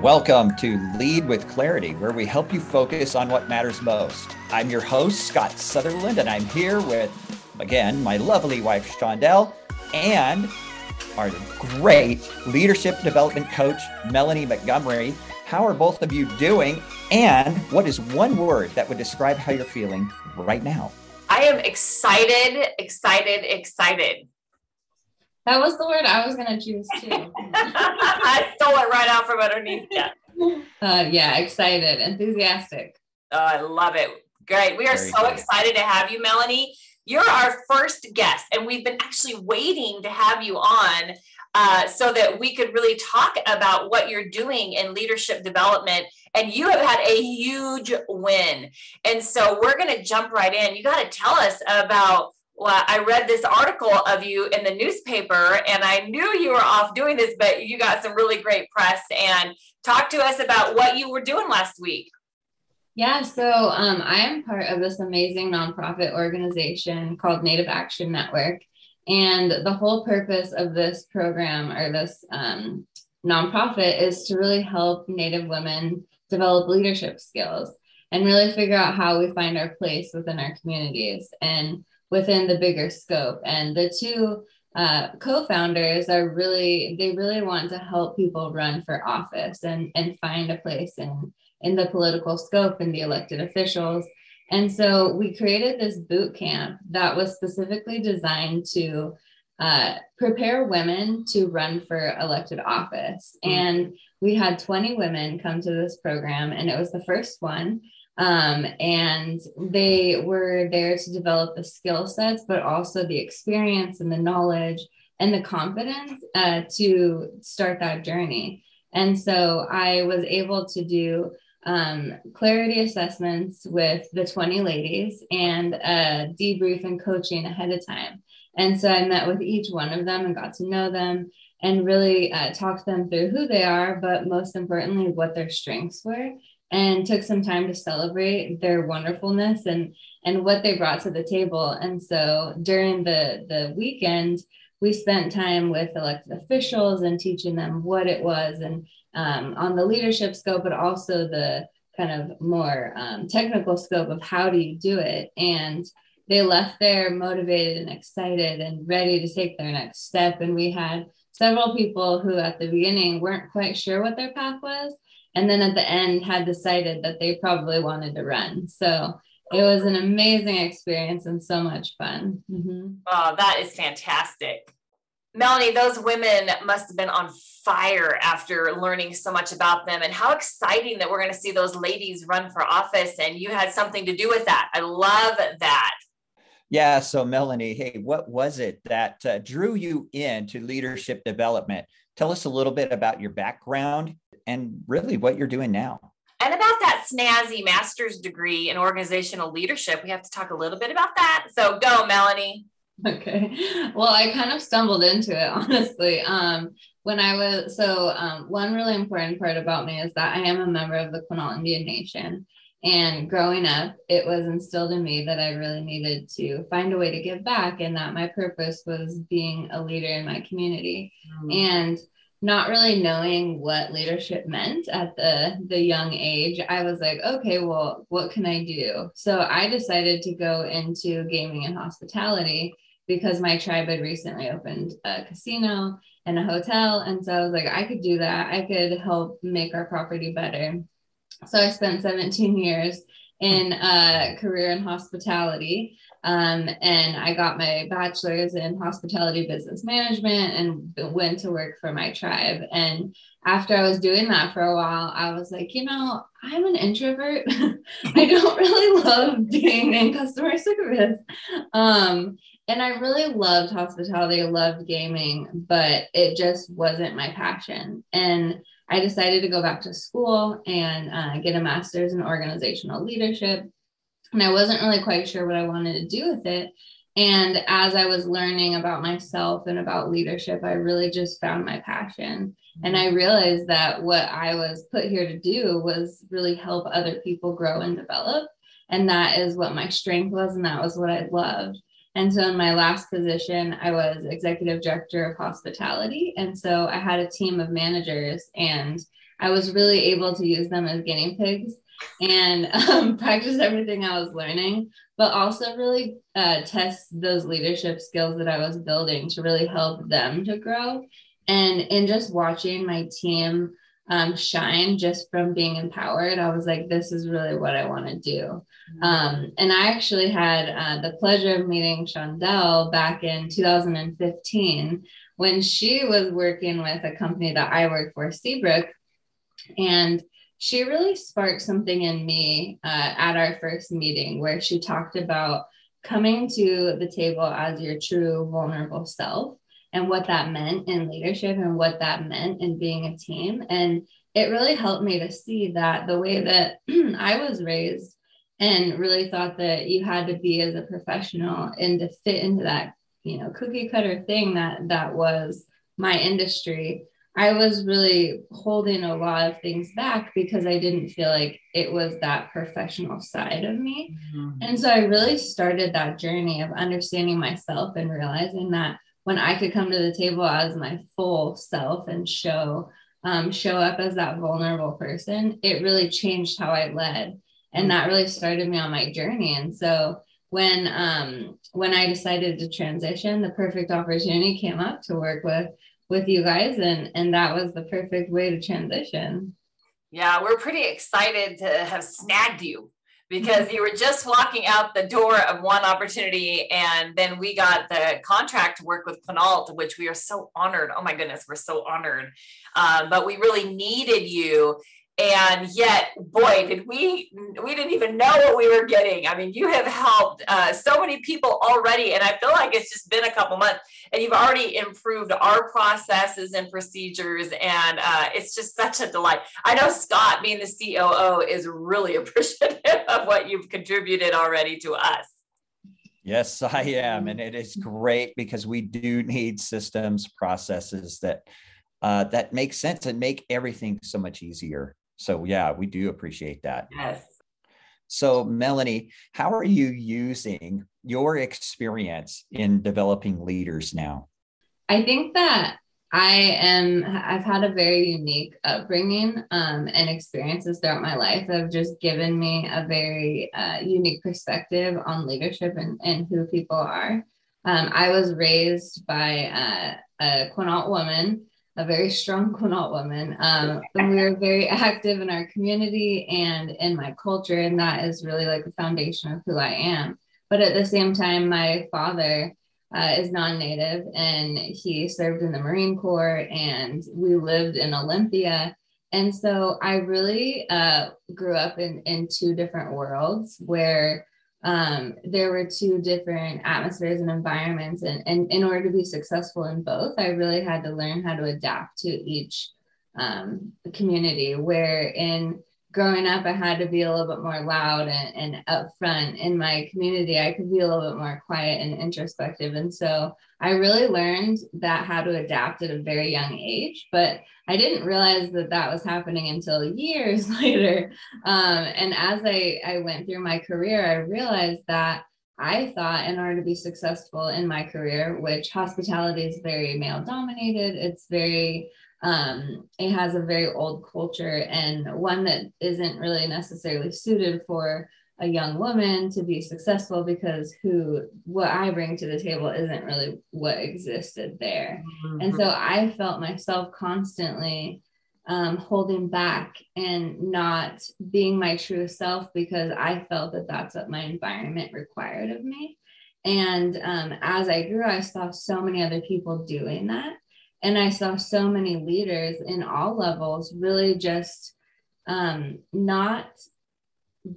Welcome to Lead with Clarity, where we help you focus on what matters most. I'm your host, Scott Sutherland, and I'm here with, again, my lovely wife, Shondell, and our great leadership development coach, Melanie Montgomery. How are both of you doing? And what is one word that would describe how you're feeling right now? I am excited, excited, excited. That was the word I was going to choose too. I stole it right out from underneath you. Uh, yeah, excited, enthusiastic. Oh, I love it. Great. We are Very so good. excited to have you, Melanie. You're our first guest, and we've been actually waiting to have you on uh, so that we could really talk about what you're doing in leadership development. And you have had a huge win. And so we're going to jump right in. You got to tell us about well, I read this article of you in the newspaper and I knew you were off doing this, but you got some really great press and talk to us about what you were doing last week. Yeah, so um, I am part of this amazing nonprofit organization called Native Action Network. And the whole purpose of this program or this um, nonprofit is to really help Native women develop leadership skills and really figure out how we find our place within our communities. And within the bigger scope. And the two uh, co-founders are really they really want to help people run for office and and find a place in in the political scope and the elected officials. And so we created this boot camp that was specifically designed to uh, prepare women to run for elected office. Mm-hmm. And we had 20 women come to this program, and it was the first one. Um, and they were there to develop the skill sets, but also the experience and the knowledge and the confidence uh, to start that journey. And so I was able to do um, clarity assessments with the 20 ladies and a debrief and coaching ahead of time. And so I met with each one of them and got to know them and really uh, talked them through who they are, but most importantly, what their strengths were and took some time to celebrate their wonderfulness and and what they brought to the table. And so during the the weekend, we spent time with elected officials and teaching them what it was and um, on the leadership scope, but also the kind of more um, technical scope of how do you do it. And they left there motivated and excited and ready to take their next step. And we had several people who at the beginning weren't quite sure what their path was and then at the end had decided that they probably wanted to run so it was an amazing experience and so much fun mm-hmm. oh that is fantastic melanie those women must have been on fire after learning so much about them and how exciting that we're going to see those ladies run for office and you had something to do with that i love that yeah. So, Melanie, hey, what was it that uh, drew you into leadership development? Tell us a little bit about your background and really what you're doing now. And about that snazzy master's degree in organizational leadership, we have to talk a little bit about that. So go, Melanie. Okay. Well, I kind of stumbled into it, honestly. Um, when I was, so um, one really important part about me is that I am a member of the Quinault Indian Nation. And growing up, it was instilled in me that I really needed to find a way to give back and that my purpose was being a leader in my community. Mm. And not really knowing what leadership meant at the the young age i was like okay well what can i do? So i decided to go into gaming and hospitality because my tribe had recently opened a casino and a hotel. And so i was like i could do that. I could help make our property better. So i spent 17 years in a career in hospitality um, and I got my bachelor's in hospitality business management and went to work for my tribe. And after I was doing that for a while, I was like, you know, I'm an introvert. I don't really love being in customer service. Um, and I really loved hospitality, I loved gaming, but it just wasn't my passion. And I decided to go back to school and uh, get a master's in organizational leadership and I wasn't really quite sure what I wanted to do with it. And as I was learning about myself and about leadership, I really just found my passion. And I realized that what I was put here to do was really help other people grow and develop. And that is what my strength was, and that was what I loved. And so, in my last position, I was executive director of hospitality. And so, I had a team of managers, and I was really able to use them as guinea pigs and um, practice everything I was learning, but also really uh, test those leadership skills that I was building to really help them to grow. And in just watching my team um, shine just from being empowered, I was like, this is really what I want to do. Mm-hmm. Um, and I actually had uh, the pleasure of meeting Shondell back in 2015 when she was working with a company that I work for, Seabrook. And she really sparked something in me uh, at our first meeting where she talked about coming to the table as your true vulnerable self and what that meant in leadership and what that meant in being a team. And it really helped me to see that the way that I was raised and really thought that you had to be as a professional and to fit into that, you know, cookie cutter thing that that was my industry. I was really holding a lot of things back because I didn't feel like it was that professional side of me. Mm-hmm. And so I really started that journey of understanding myself and realizing that when I could come to the table as my full self and show um, show up as that vulnerable person, it really changed how I led, and that really started me on my journey. And so when um, when I decided to transition, the perfect opportunity came up to work with with you guys, and and that was the perfect way to transition. Yeah, we're pretty excited to have snagged you because you were just walking out the door of one opportunity and then we got the contract to work with Quinault, which we are so honored. Oh my goodness, we're so honored. Um, but we really needed you and yet boy did we we didn't even know what we were getting. I mean you have helped uh, so many people already and i feel like it's just been a couple months. And you've already improved our processes and procedures and uh, it's just such a delight. I know scott being the coo is really appreciative of what you've contributed already to us. Yes i am and it is great because we do need systems processes that uh, that make sense and make everything so much easier so yeah, we do appreciate that. Yes. So Melanie, how are you using your experience in developing leaders now? I think that I am, I've had a very unique upbringing um, and experiences throughout my life that have just given me a very uh, unique perspective on leadership and, and who people are. Um, I was raised by uh, a Quinault woman a very strong Quinault woman. Um, and we were very active in our community and in my culture. And that is really like the foundation of who I am. But at the same time, my father uh, is non native and he served in the Marine Corps and we lived in Olympia. And so I really uh, grew up in, in two different worlds where um, there were two different atmospheres and environments. And, and in order to be successful in both, I really had to learn how to adapt to each um, community. Where in growing up, I had to be a little bit more loud and, and upfront. In my community, I could be a little bit more quiet and introspective. And so I really learned that how to adapt at a very young age. But I didn't realize that that was happening until years later. Um, and as I, I went through my career, I realized that I thought in order to be successful in my career, which hospitality is very male dominated, it's very, um, it has a very old culture and one that isn't really necessarily suited for a young woman to be successful because who what I bring to the table isn't really what existed there. Mm-hmm. And so I felt myself constantly um, holding back and not being my true self because I felt that that's what my environment required of me. And um, as I grew, I saw so many other people doing that. And I saw so many leaders in all levels really just um, not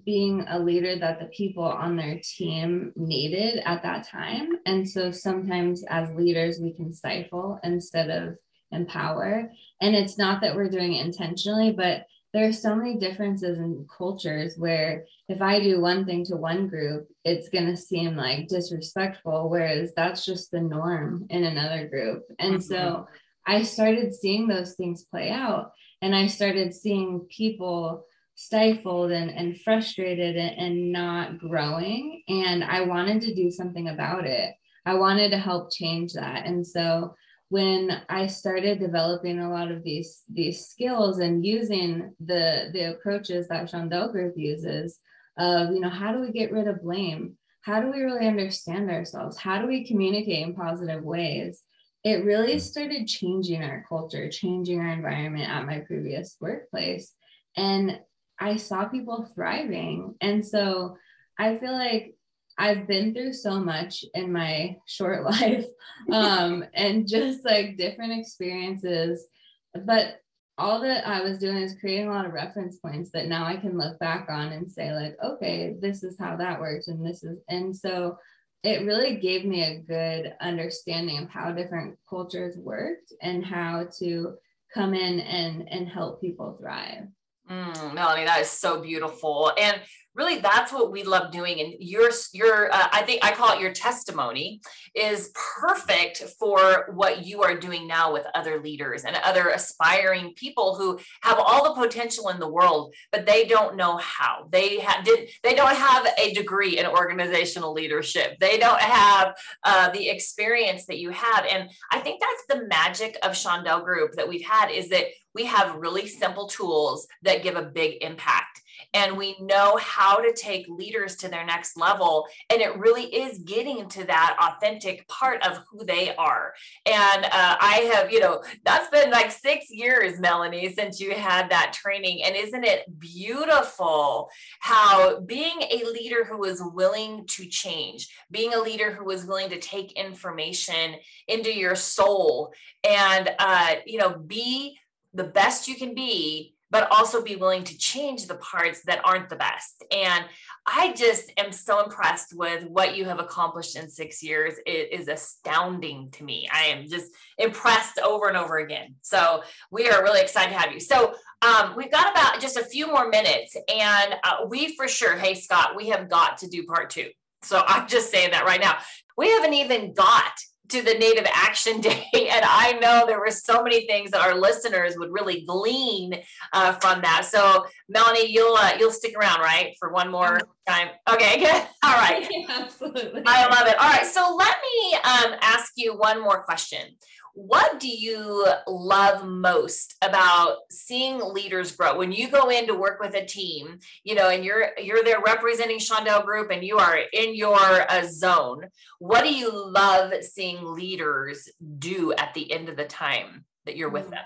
being a leader that the people on their team needed at that time. And so sometimes as leaders, we can stifle instead of empower. And it's not that we're doing it intentionally, but there are so many differences in cultures where if I do one thing to one group, it's going to seem like disrespectful, whereas that's just the norm in another group. And mm-hmm. so I started seeing those things play out, and I started seeing people stifled and, and frustrated and, and not growing. And I wanted to do something about it. I wanted to help change that. And so when I started developing a lot of these these skills and using the the approaches that Shondell Group uses of you know how do we get rid of blame how do we really understand ourselves how do we communicate in positive ways it really hmm. started changing our culture changing our environment at my previous workplace and I saw people thriving and so I feel like I've been through so much in my short life um, and just like different experiences. But all that I was doing is creating a lot of reference points that now I can look back on and say, like, okay, this is how that works. And this is, and so it really gave me a good understanding of how different cultures worked and how to come in and and help people thrive. Mm, Melanie, that is so beautiful. And really that's what we love doing. And your your uh, i think i call it your testimony is perfect for what you are doing now with other leaders and other aspiring people who have all the potential in the world but they don't know how. They have did they don't have a degree in organizational leadership. They don't have uh, the experience that you have and i think that's the magic of Shondell group that we've had is that we have really simple tools that give a big impact and we know how to take leaders to their next level. And it really is getting to that authentic part of who they are. And uh, I have, you know, that's been like six years, Melanie, since you had that training. And isn't it beautiful how being a leader who is willing to change, being a leader who is willing to take information into your soul and, uh, you know, be the best you can be but also be willing to change the parts that aren't the best. And I just am so impressed with what you have accomplished in six years. It is astounding to me. I am just impressed over and over again. So we are really excited to have you. So um, we've got about just a few more minutes, and uh, we for sure, hey Scott, we have got to do part two. So I'm just saying that right now. We haven't even got to the Native Action Day. And I know there were so many things that our listeners would really glean uh, from that. So, Melanie, you'll uh, you'll stick around, right, for one more time? Okay, good. All right. Absolutely. I love it. All right. So, let me um, ask you one more question what do you love most about seeing leaders grow? When you go in to work with a team you know and you're you're there representing Shondell group and you are in your uh, zone what do you love seeing leaders do at the end of the time that you're with mm. them?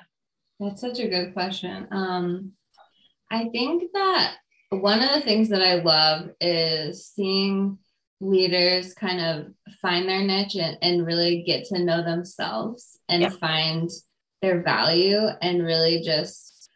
That's such a good question. Um, i think that one of the things that i love is seeing leaders kind of find their niche and, and really get to know themselves and yeah. find their value and really just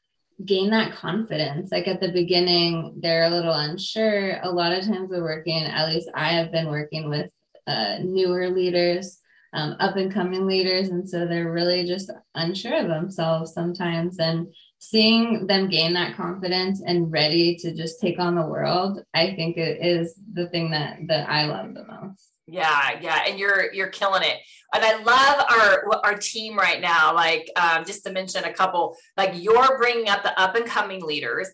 gain that confidence. Like at the beginning, they're a little unsure. A lot of times we're working, at least I have been working with uh, newer leaders, um, up and coming leaders. And so they're really just unsure of themselves sometimes. And seeing them gain that confidence and ready to just take on the world, I think it is the thing that that I love the most. Yeah, yeah, and you're you're killing it. And I love our our team right now. Like um, just to mention a couple, like you're bringing up the up and coming leaders.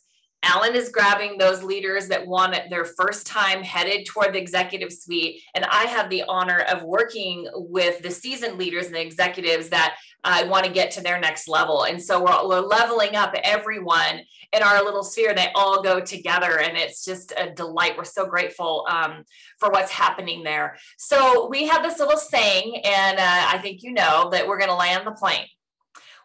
Alan is grabbing those leaders that want their first time headed toward the executive suite. And I have the honor of working with the seasoned leaders and the executives that uh, want to get to their next level. And so we're, we're leveling up everyone in our little sphere. They all go together, and it's just a delight. We're so grateful um, for what's happening there. So we have this little saying, and uh, I think you know that we're going to land the plane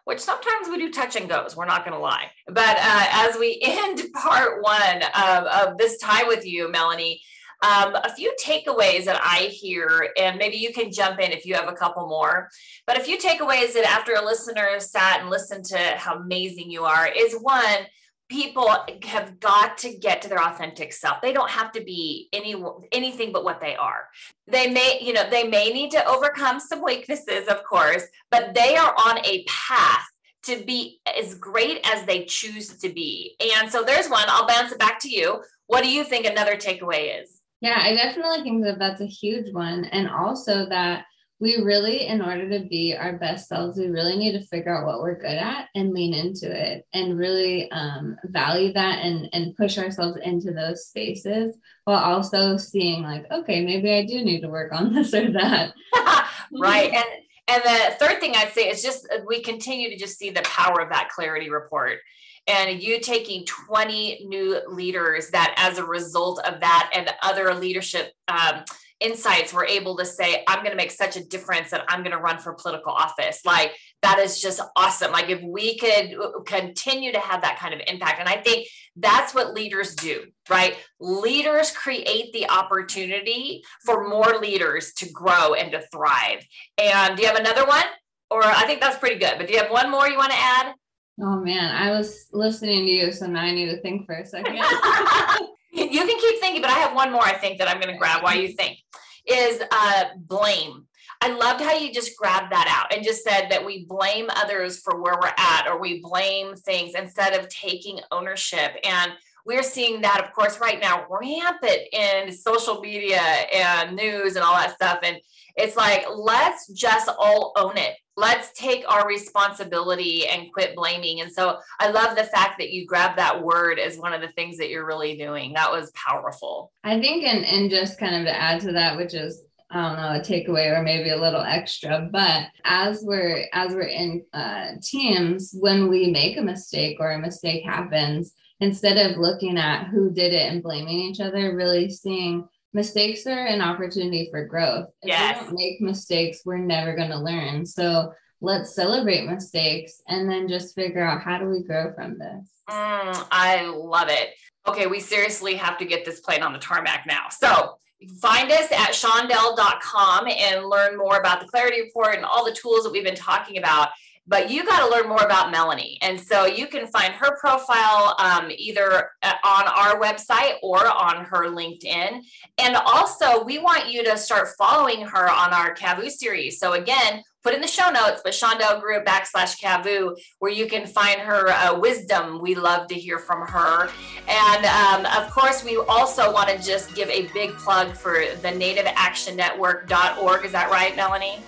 which sometimes we do touch and goes. We're not going to lie. But uh, as we end part one of, of this time with you, Melanie, um, a few takeaways that I hear, and maybe you can jump in if you have a couple more, but a few takeaways that after a listener sat and listened to how amazing you are is one, people have got to get to their authentic self. They don't have to be any anything but what they are. They may you know they may need to overcome some weaknesses of course but they are on a path to be as great as they choose to be. And so there's one. I'll bounce it back to you. What do you think another takeaway is? Yeah i definitely think that that's a huge one. And also that we really, in order to be our best selves, we really need to figure out what we're good at and lean into it and really um, value that and, and push ourselves into those spaces while also seeing, like, okay, maybe I do need to work on this or that. right. And And the third thing I'd say is just uh, we continue to just see the power of that clarity report and you taking 20 new leaders that as a result of that and other leadership um, insights were able to say i'm going to make such a difference that i'm going to run for political office. Like that is just awesome. Like if we could uh, continue to have that kind of impact and i think that's what leaders do right? Leaders create the opportunity for more leaders to grow and to thrive. And do you have another one? Or i think that's pretty good but do you have one more you want to add? Oh man, I was listening to you, so now I need to think for a second. you can keep thinking, but I have one more I think that I'm going to grab while you think is uh, blame. I loved how you just grabbed that out and just said that we blame others for where we're at or we blame things instead of taking ownership. And we're seeing that, of course, right now rampant in social media and news and all that stuff. And it's like, let's just all own it let's take our responsibility and quit blaming. And so I love the fact that you grabbed that word as one of the things that you're really doing. That was powerful. I think, and, and just kind of to add to that, which is I don't know, a takeaway or maybe a little extra. But as we're as we're in uh, teams, when we make a mistake or a mistake happens, instead of looking at who did it and blaming each other, really seeing mistakes are an opportunity for growth. If yes. we don't make mistakes, we're never going to learn. So let's celebrate mistakes and then just figure out how do we grow from this. Mm, I love it. Okay, we seriously have to get this plane on the tarmac now. So find us at shondell.com and learn more about the clarity report and all the tools that we've been talking about but you got to learn more about Melanie. And so you can find her profile um, either uh, on our website or on her LinkedIn. And also, we want you to start following her on our CAVU series. So, again, put in the show notes, but Shondell Group backslash CAVU, where you can find her uh, wisdom. We love to hear from her. And um, of course, we also want to just give a big plug for the Native Action Network.org. Is that right, Melanie?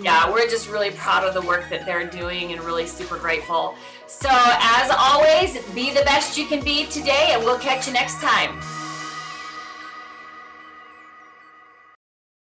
Yeah, we're just really proud of the work that they're doing and really super grateful. So, as always, be the best you can be today, and we'll catch you next time.